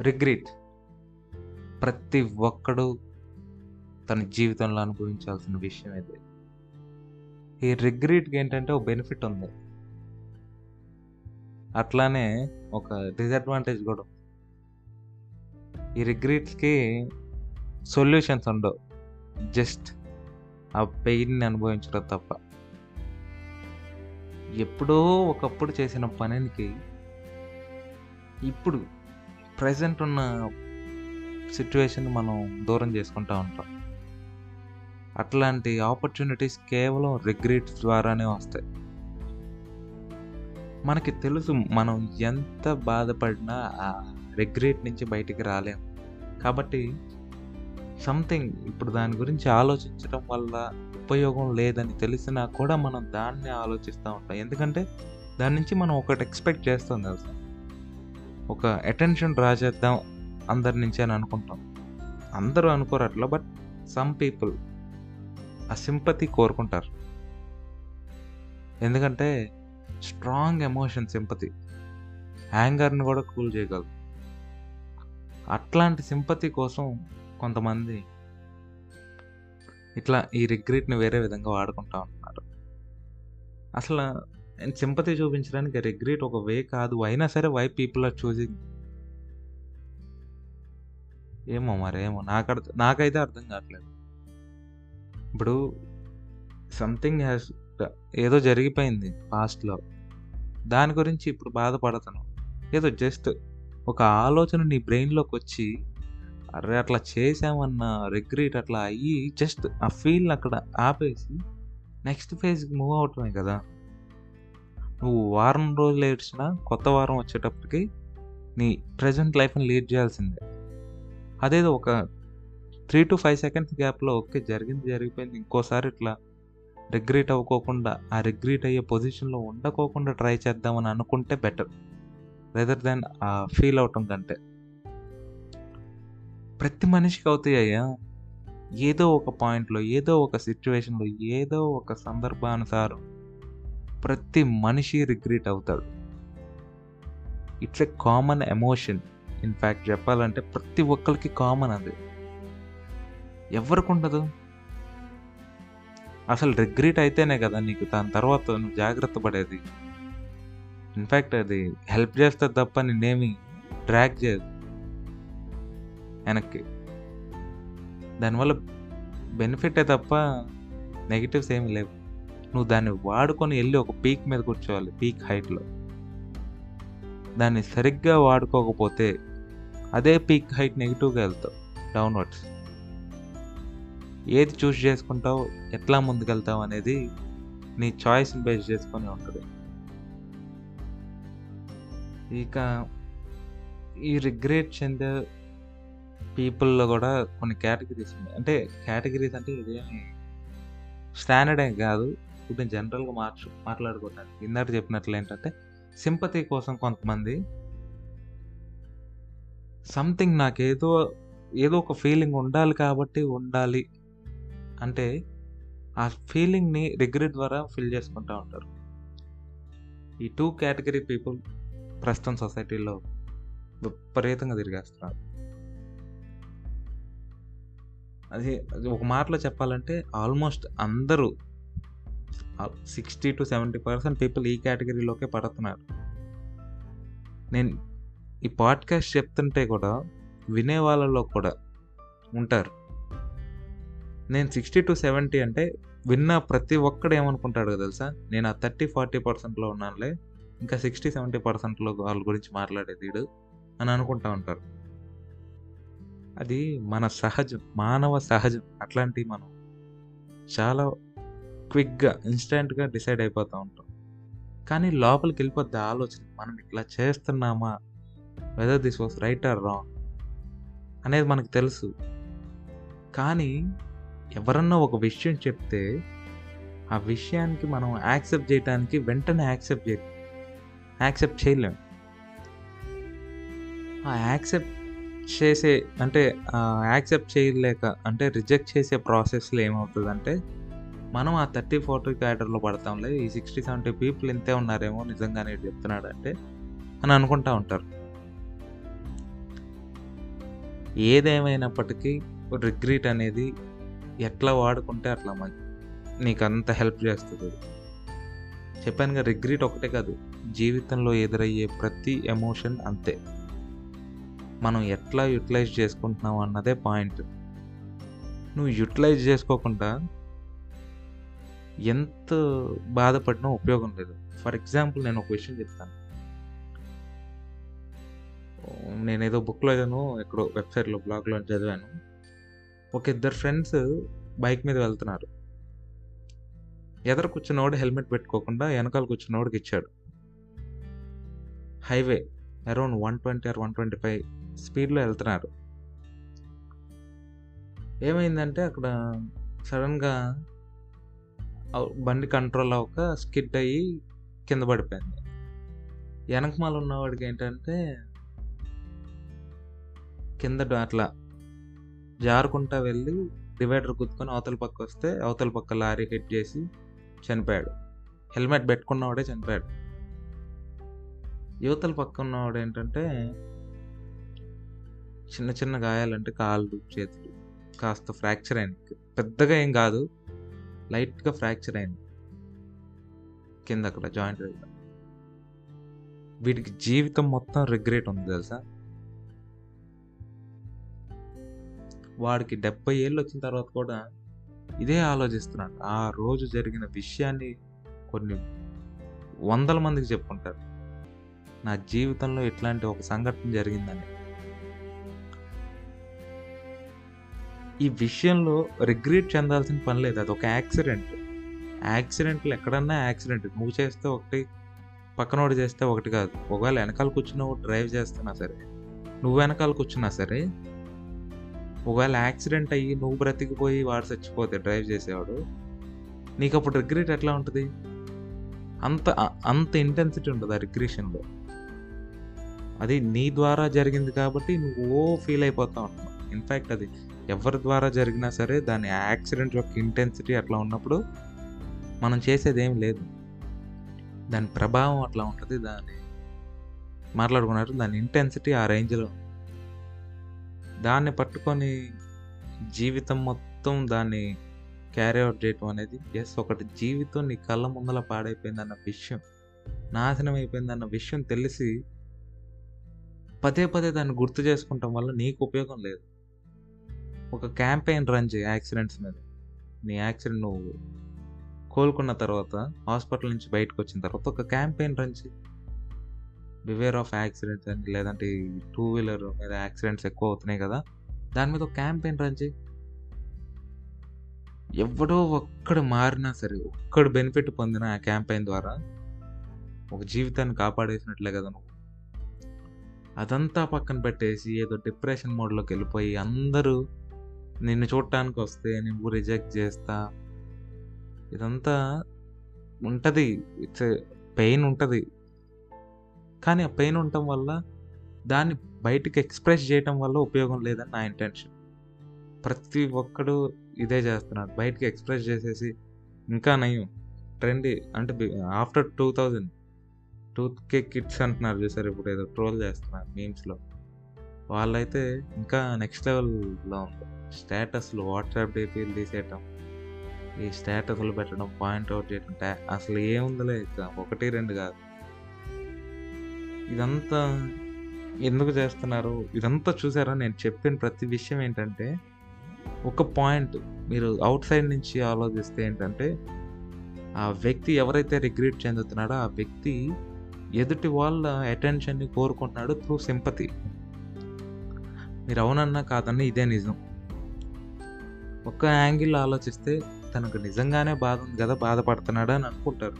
Regret. ప్రతి ఒక్కడు తన జీవితంలో అనుభవించాల్సిన విషయం ఇది. ఈ రిగ్రెట్కి ఏంటంటే ఒక బెనిఫిట్ ఉంది. అట్లానే ఒక డిసడ్వాంటేజ్ కూడా ఉంది. ఈ రిగ్రెట్స్కి సొల్యూషన్స్ ఉండవు. జస్ట్ ఆ పెయిన్ని అనుభవించడం తప్ప. ఎప్పుడో ఒకప్పుడు చేసిన పనికి ఇప్పుడు ప్రజెంట్ ఉన్న సిచ్యువేషన్ మనం దూరం చేసుకుంటూ ఉంటాం. అట్లాంటి ఆపర్చునిటీస్ కేవలం రిగ్రెట్స్ ద్వారానే వస్తాయి. మనకి తెలుసు మనం ఎంత బాధపడినా ఆ రిగ్రెట్ నుంచి బయటికి రాలేము కాబట్టి సంథింగ్ ఇప్పుడు దాని గురించి ఆలోచించడం వల్ల ఉపయోగం లేదని తెలిసినా కూడా మనం దాన్ని ఆలోచిస్తూ ఉంటాం. ఎందుకంటే దాని నుంచి మనం ఒకటి ఎక్స్పెక్ట్ చేస్తాం తెలుసా? ఒక అటెన్షన్ డ్రా చేద్దాం అందరి నుంచి అని అనుకుంటాం. అందరూ అనుకోరు అట్లా బట్ సమ్ పీపుల్ ఆ సింపతి కోరుకుంటారు. ఎందుకంటే స్ట్రాంగ్ ఎమోషన్ సింపతి యాంగర్ని కూడా కూల్ చేయగలదు అట్లాంటి సింపతి కోసం కొంతమంది ఇట్లా ఈ రిగ్రెట్ని వేరే విధంగా వాడుకుంటా ఉంటున్నారు. అసలు సింపతి చూపించడానికి రిగ్రెట్ ఒక వే కాదు. అయినా సరే వై పీపుల్ ఆర్ చూసింగ్ ఏమో మరేమో నాకు అర్థం నాకైతే అర్థం కావట్లేదు. ఇప్పుడు సంథింగ్ హ్యాస్ ఏదో జరిగిపోయింది పాస్ట్లో దాని గురించి ఇప్పుడు బాధపడతాను. ఏదో జస్ట్ ఒక ఆలోచన నీ బ్రెయిన్లోకి వచ్చి అరే అట్లా చేసామన్న రిగ్రెట్ అట్లా అయ్యి జస్ట్ ఆ ఫీల్ అక్కడ ఆపేసి నెక్స్ట్ ఫేజ్కి మూవ్ అవటమే కదా. నువ్వు వారం రోజులు ఏడ్చినా కొత్త వారం వచ్చేటప్పటికి నీ ప్రజెంట్ లైఫ్ని లీడ్ చేయాల్సిందే. అదేదో ఒక త్రీ టు ఫైవ్ సెకండ్స్ గ్యాప్లో ఓకే జరిగింది జరిగిపోయింది ఇంకోసారి ఇట్లా రిగ్రీట్ అవ్వకోకుండా ఆ రిగ్రీట్ అయ్యే పొజిషన్లో ఉండకోకుండా ట్రై చేద్దామని అనుకుంటే బెటర్ రెదర్ దెన్ ఆ ఫీల్ అవటం కంటే. ప్రతి మనిషికి అవుతాయి అయ్యా. ఏదో ఒక పాయింట్లో ఏదో ఒక సిచ్యువేషన్లో ఏదో ఒక సందర్భానుసారం ప్రతి మనిషి రిగ్రెట్ అవుతాడు. It's a common emotion. In fact చెప్పాలంటే ప్రతి ఒక్కరికి కామన్ అది. ఎవరికి ఉండదు అసలు రిగ్రెట్ అయితేనే కదా నీకు దాని తర్వాత నువ్వు జాగ్రత్త పడేది. ఇన్ఫ్యాక్ట్ అది హెల్ప్ చేస్తే తప్ప నిన్నేమి డ్రాక్ చేయదు. వెనక్కి. దానివల్ల బెనిఫిటే తప్ప నెగిటివ్స్ ఏమి లేవు. నువ్వు దాన్ని వాడుకొని వెళ్ళి ఒక పీక్ మీద కూర్చోవాలి పీక్ హైట్లో. దాన్ని సరిగ్గా వాడుకోకపోతే అదే పీక్ హైట్ నెగిటివ్గా వెళ్తావు డౌన్వర్డ్స్. ఏది చూస్ చేసుకుంటావు ఎట్లా ముందుకెళ్తావు అనేది నీ చాయిస్ని బేస్ చేసుకొని ఉంటుంది. ఇక ఈ రిగ్రెట్ చెందే పీపుల్లో కూడా కొన్ని కేటగిరీస్ ఉన్నాయి. అంటే కేటగిరీస్ అంటే ఇదేమి స్టాండర్డే కాదు. ఇప్పుడు నేను జనరల్గా మార్చు మాట్లాడుకోవటానికి ఇందాక చెప్పినట్లు ఏంటంటే సింపతి కోసం కొంతమంది సంథింగ్ నాకేదో ఏదో ఒక ఫీలింగ్ ఉండాలి కాబట్టి ఉండాలి అంటే ఆ ఫీలింగ్ని రిగ్రెట్ ద్వారా ఫిల్ చేసుకుంటూ ఉంటారు. ఈ టూ కేటగిరీ పీపుల్ ప్రస్తుతం సొసైటీలో విపరీతంగా తిరిగేస్తున్నారు. అది ఒక మాటలో చెప్పాలంటే ఆల్మోస్ట్ అందరూ sixty to seventy percent people ఈ కేటగిరీలోకే పడుతున్నారు. నేను ఈ పాడ్కాస్ట్ చెప్తుంటే కూడా వినే వాళ్ళలో కూడా ఉంటారు. నేను సిక్స్టీ టు సెవెంటీ అంటే విన్న ప్రతి ఒక్కడు ఏమనుకుంటాడు తెలుసా? నేను ఆ థర్టీ ఫార్టీ పర్సెంట్లో ఉన్నానులే ఇంకా సిక్స్టీ సెవెంటీ పర్సెంట్లో వాళ్ళ గురించి మాట్లాడేది వీడు అని అనుకుంటా ఉంటారు. అది మన సహజం మానవ సహజం. అట్లాంటివి మనం చాలా క్విక్గా ఇన్స్టెంట్గా డిసైడ్ అయిపోతూ ఉంటాం. కానీ లోపలికి వెళ్ళిపోద్ది ఆలోచన. మనం ఇట్లా చేస్తున్నామా? Whether this was right or wrong అనేది మనకు తెలుసు. కానీ ఎవరన్నా ఒక విషయం చెప్తే ఆ విషయానికి మనం యాక్సెప్ట్ చేయడానికి వెంటనే యాక్సెప్ట్ చే యాక్సెప్ట్ చేయలేం. ఆ యాక్సెప్ట్ చేసే అంటే యాక్సెప్ట్ చేయలేక అంటే రిజెక్ట్ చేసే ప్రాసెస్లో ఏమవుతుందంటే మనం ఆ థర్టీ ఫార్టీ క్యాటర్లో పడతాంలే ఈ సిక్స్టీ సెవెంటీ పీపుల్ ఇంతే ఉన్నారేమో నిజంగానే చెప్తున్నాడు అంటే అని అనుకుంటా ఉంటారు. ఏదేమైనప్పటికీ రిగ్రీట్ అనేది ఎట్లా వాడుకుంటే అట్లా మంచి నీకు అంత హెల్ప్ చేస్తుంది. చెప్పానుగా రిగ్రీట్ ఒకటే కాదు జీవితంలో ఎదురయ్యే ప్రతి ఎమోషన్ అంతే. మనం ఎట్లా యూటిలైజ్ చేసుకుంటున్నాం అన్నదే పాయింట్. నువ్వు యూటిలైజ్ చేసుకోకుండా ఎంత బాధపడినా ఉపయోగం లేదు. ఫర్ ఎగ్జాంపుల్ నేను ఒక విషయం చెప్తాను. నేను ఏదో బుక్లో ఏదో ఎక్కడో వెబ్సైట్లో బ్లాగ్లో చదివాను. ఒక ఇద్దరు ఫ్రెండ్స్ బైక్ మీద వెళ్తున్నారు. ఎదర కూర్చున్నవాడు హెల్మెట్ పెట్టుకోకుండా వెనకాల కూర్చున్నవాడికి ఇచ్చాడు. Highway around one twenty or one twenty five స్పీడ్లో వెళ్తున్నారు. ఏమైందంటే అక్కడ సడన్గా బండి కంట్రోల్ అవ్వక స్కిడ్ అయ్యి కింద పడిపోయింది. వెనకమాల ఉన్నవాడికి ఏంటంటే కింద అట్లా జారుకుంటా వెళ్ళి డివైడర్ గుద్దుకొని అవతల పక్క వస్తే అవతల పక్క లారీ హిట్ చేసి చనిపోయాడు. హెల్మెట్ పెట్టుకున్నవాడే చనిపోయాడు. యువతల పక్క ఉన్నవాడు ఏంటంటే చిన్న చిన్న గాయాలంటే కాళ్ళు చేతులు కాస్త ఫ్రాక్చర్ అయింది పెద్దగా ఏం కాదు. లైట్గా ఫ్రాక్చర్ అయింది. కింద అక్కడ జాయింట్ దగ్గర వీటికి జీవితం మొత్తం రిగ్రెట్ ఉంది తెలుసా? వాడికి డెబ్బై ఏళ్ళు వచ్చిన తర్వాత కూడా ఇదే ఆలోచిస్తున్నాడు. ఆ రోజు జరిగిన విషయాన్ని కొన్ని వందల మందికి చెప్పుకుంటారు. నా జీవితంలో ఇట్లాంటి ఒక సంఘటన జరిగిందని. ఈ విషయంలో రిగ్రెట్ చెందాల్సిన పని లేదు. అది ఒక యాక్సిడెంట్ యాక్సిడెంట్లు ఎక్కడన్నా యాక్సిడెంట్ నువ్వు చేస్తే ఒకటి పక్కనోడు చేస్తే ఒకటి కాదు. ఒకవేళ వెనకాల కూర్చున్నావు డ్రైవ్ చేస్తున్నా సరే నువ్వు వెనకాల కూర్చున్నా సరే ఒకవేళ యాక్సిడెంట్ అయ్యి నువ్వు బ్రతికిపోయి వాడు చచ్చిపోతే డ్రైవ్ చేసేవాడు నీకు అప్పుడు రిగ్రెట్ ఎట్లా ఉంటుంది? అంత అంత ఇంటెన్సిటీ ఉంటుంది ఆ రిగ్రెషన్లో అది నీ ద్వారా జరిగింది కాబట్టి నువ్వు ఓ ఫీల్ అయిపోతా ఉంటావు ఇన్ఫ్యాక్ట్ అది ఎవరి ద్వారా జరిగినా సరే దాని యాక్సిడెంట్ యొక్క ఇంటెన్సిటీ అట్లా ఉన్నప్పుడు మనం చేసేది ఏం లేదు. దాని ప్రభావం అట్లా ఉంటుంది దాని మాట్లాడుకున్నారు దాని ఇంటెన్సిటీ ఆ రేంజ్లో. దాన్ని పట్టుకొని జీవితం మొత్తం దాన్ని క్యారీ అవుట్ చేయటం అనేది ఎస్ ఒకటి జీవితం నీ కళ్ళ ముందల పాడైపోయిందన్న విషయం నాశనం అయిపోయిందన్న విషయం తెలిసి పదే పదే దాన్ని గుర్తు చేసుకుంటాం వల్ల నీకు ఉపయోగం లేదు. ఒక క్యాంపెయిన్ రన్ చేయి యాక్సిడెంట్స్ మీద. నీ యాక్సిడెంట్ నువ్వు కోలుకున్న తర్వాత హాస్పిటల్ నుంచి బయటకు వచ్చిన తర్వాత ఒక క్యాంపెయిన్ రన్ చేయి. బివేర్ ఆఫ్ యాక్సిడెంట్స్ అని లేదంటే టూ వీలర్ మీద యాక్సిడెంట్స్ ఎక్కువ అవుతున్నాయి కదా దాని మీద ఒక క్యాంపెయిన్ రన్ చేయి. ఎవడో ఒక్కడు మారినా సరే ఒక్కడు బెనిఫిట్ పొందిన ఆ క్యాంపెయిన్ ద్వారా ఒక జీవితాన్ని కాపాడేసినట్లే కదా నువ్వు. అదంతా పక్కన పెట్టేసి ఏదో డిప్రెషన్ మోడ్లోకి వెళ్ళిపోయి అందరూ నిన్ను చూడటానికి వస్తే నువ్వు రిజెక్ట్ చేస్తా. ఇదంతా ఉంటుంది. ఇట్స్ పెయిన్ ఉంటుంది. కానీ ఆ పెయిన్ ఉండటం వల్ల దాన్ని బయటికి ఎక్స్ప్రెస్ చేయటం వల్ల ఉపయోగం లేదని నా ఇంటెన్షన్ ప్రతి ఒక్కడు ఇదే చేస్తున్నాడు. బయటికి ఎక్స్ప్రెస్ చేసేసి ఇంకా నయం. ట్రెండీ అంటే after two thousand two K kids అంటున్నారు చూసారు ఇప్పుడు ఏదో ట్రోల్ చేస్తున్నారు మీమ్స్లో వాళ్ళైతే ఇంకా నెక్స్ట్ లెవెల్లో ఉంది స్టేటస్లు వాట్సాప్ డీపీలు తీసేయటం. ఈ స్టేటస్లు పెట్టడం పాయింట్ అవుట్ చేయడం అసలు ఏముందిలే ఒకటి రెండు కాదు. ఇదంతా ఎందుకు చేస్తున్నారు? ఇదంతా చూసారా? నేను చెప్పిన ప్రతి విషయం ఏంటంటే ఒక పాయింట్ మీరు అవుట్ సైడ్ నుంచి ఆలోచిస్తే ఏంటంటే ఆ వ్యక్తి ఎవరైతే రిగ్రెట్ చెందుతున్నాడో ఆ వ్యక్తి ఎదుటి వాళ్ళ అటెన్షన్ని కోరుకుంటున్నాడు త్రూ సింపతి. మీరు అవునన్నా కాదన్నా ఇదే నిజం. ఒక్క యాంగిల్ ఆలోచిస్తే తనకు నిజంగానే బాధ ఉంది కదా బాధపడుతున్నాడా అని అనుకుంటారు.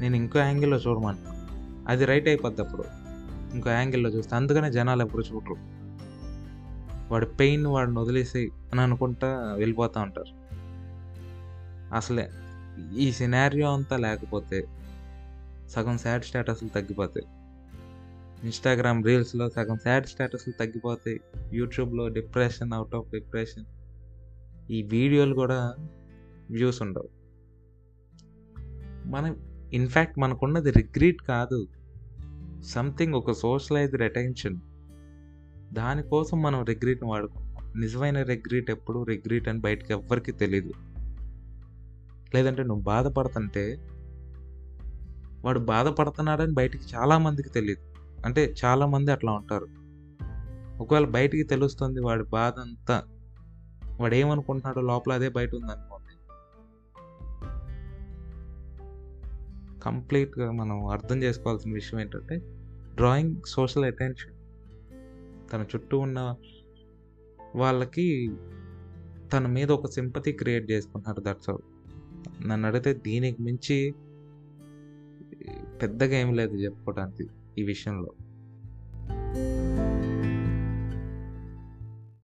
నేను ఇంకో యాంగిల్లో చూడమంటాను. అది రైట్ అయిపోద్ది అప్పుడు. ఇంకో యాంగిల్లో చూస్తే అందుకనే జనాలు ఎప్పుడు చూడరు. వాడి పెయిన్ వాడిని వదిలేసి అని అనుకుంటా వెళ్ళిపోతూ ఉంటారు. అసలే ఈ సినారియో అంతా లేకపోతే సగం సాడ్ స్టేటస్లు తగ్గిపోతాయి. ఇన్స్టాగ్రామ్ రీల్స్లో సగం సాడ్ స్టేటస్లు తగ్గిపోతాయి. యూట్యూబ్లో డిప్రెషన్ అవుట్ ఆఫ్ డిప్రెషన్ ఈ వీడియోలు కూడా వ్యూస్ ఉండవు. మనం ఇన్ఫ్యాక్ట్ మనకున్నది రిగ్రీట్ కాదు. సంథింగ్ ఒక సోషలైజ్డ్ అటెన్షన్ దానికోసం మనం రిగ్రీట్ని వాడుకుంటాం. నిజమైన రిగ్రీట్ ఎప్పుడు రిగ్రీట్ అని బయటకి ఎవ్వరికి తెలీదు. లేదంటే నువ్వు బాధపడుతుంటే వాడు బాధపడుతున్నాడని బయటికి చాలా మందికి అంటే చాలామంది అట్లా ఉంటారు. ఒకవేళ బయటికి తెలుస్తుంది వాడి బాధ అంతా వాడు ఏమనుకుంటున్నాడో లోపల అదే బయట ఉందనుకోండి. కంప్లీట్‌గా మనం అర్థం చేసుకోవాల్సిన విషయం ఏంటంటే డ్రాయింగ్ సోషల్ అటెన్షన్. తన చుట్టూ ఉన్న వాళ్ళకి తన మీద ఒక సింపతి క్రియేట్ చేసుకుంటున్నాడు దట్స్ ఆల్. నన్ను అడిగితే దీనికి మించి పెద్దగా ఏమి లేదు చెప్పుకోవడానికి ఈ విషయంలో.